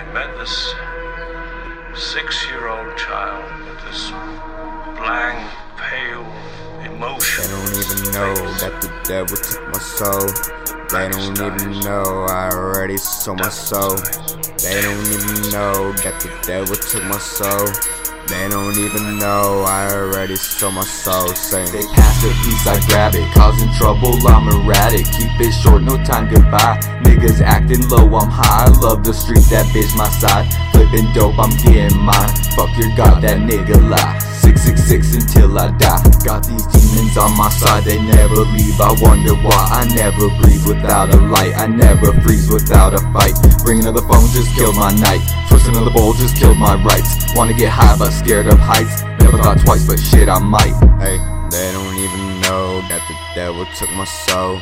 I met this six year old child with this blank, pale emotion. They don't even know that the devil took my soul. They don't even know I already sold my soul. They don't even know that the devil took my soul. They don't even know I already sold my soul. Saying they pass the piece, I grab it. Causing trouble, I'm erratic. Keep it short, no time, goodbye. Niggas acting low, I'm high. Love the street, that bitch my side. Flipping dope, I'm getting mine. Fuck your god, that nigga lie. 666 until I die. Got these demons on my side, they never leave. I wonder why I never breathe without a light. I never freeze without a fight. Bring another phone, just killed my night. Twist another bowl, just killed my rights. Wanna get high, but scared of heights. Never thought twice, but shit, I might. Hey, they don't even know that the devil took my soul.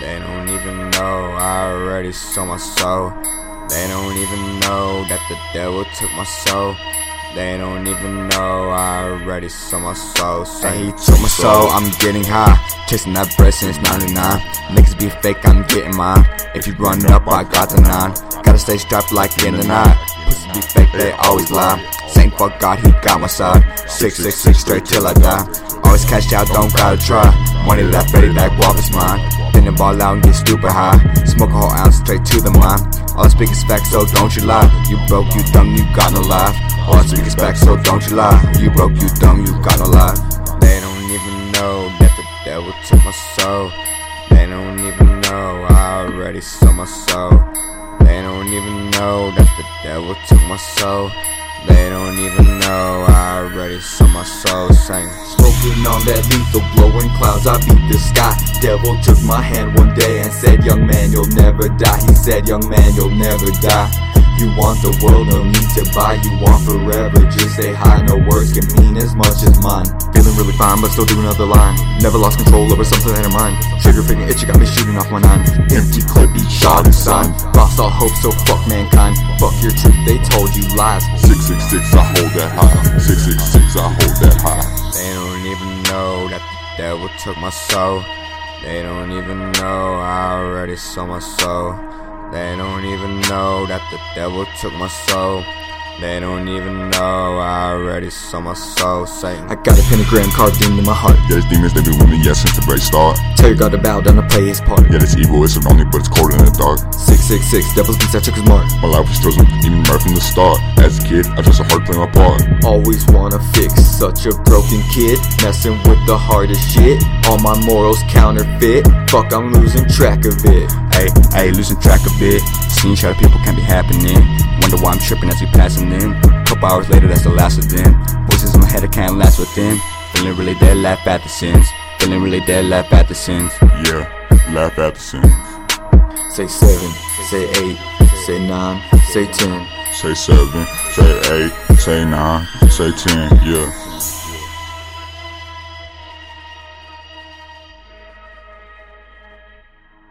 They don't even know I already sold my soul. They don't even know that the devil took my soul. They don't even know I already sold my soul. Say he took my soul, I'm getting high. Chasing that bread since 99. Niggas be fake, I'm getting mine. If you run it up, I got the nine. Gotta stay strapped like in the night. Pussy be fake, they always lie. Same fuck God, he got my side. 666 straight till I die. Always cash out, don't gotta try. Money left, ready, guap is mine. Then the ball out and get stupid high. Smoke a whole ounce straight to the mind. All I speak is facts, so don't you lie. You broke, you dumb, you got no life. All I speak is facts, so don't you lie. You broke, you dumb, you got no life. They don't even know that the devil took my soul. They don't even know I already sold my soul. They don't even know that the devil took my soul. They don't even know I already sold my soul. Saying, Smoking on that lethal, blowing clouds, I beat the sky. Devil took my hand one day and said, Young man, you'll never die. He said, Young man, you'll never die. You want the world, no need to buy. You want forever, just say hi. No words can mean as much as mine. Feeling really fine, but still doing another line. Never lost control over something in my mind. Trigger finger itch, you got me shooting off my nine. Empty clip, each shot is sign. All hope, so fuck mankind. Fuck your truth, they told you lies. 666, I hold that high. 666, I hold that high. They don't even know that the devil took my soul. They don't even know I already sold my soul. They don't even know that the devil took my soul. They don't even know I already sold my soul. Satan. I got a pentagram carved into my heart. Yeah, it's demons, they been with me, yeah, since the very start. Tell your God to bow down to play his part. Yeah, it's evil, it's only, but it's cold in the dark. 666, devil's beats, I took his mark. My life was chosen, even right from the start. As a kid, I just a hard playing my part. Always wanna fix such a broken kid. Messing with the hardest shit. All my morals counterfeit. Fuck, I'm losing track of it. Hey, hey, losing track of it. Seeing shot people can't be happening. Wonder why I'm tripping as we passing in. Couple hours later, that's the last of them. Voices in my head, I can't last with them. Feeling really dead, laugh at the sins. Feeling really dead, laugh at the sins. Yeah, laugh at the sins. Say seven, say eight, say nine, say ten. Say seven, say eight, say nine, say ten, yeah.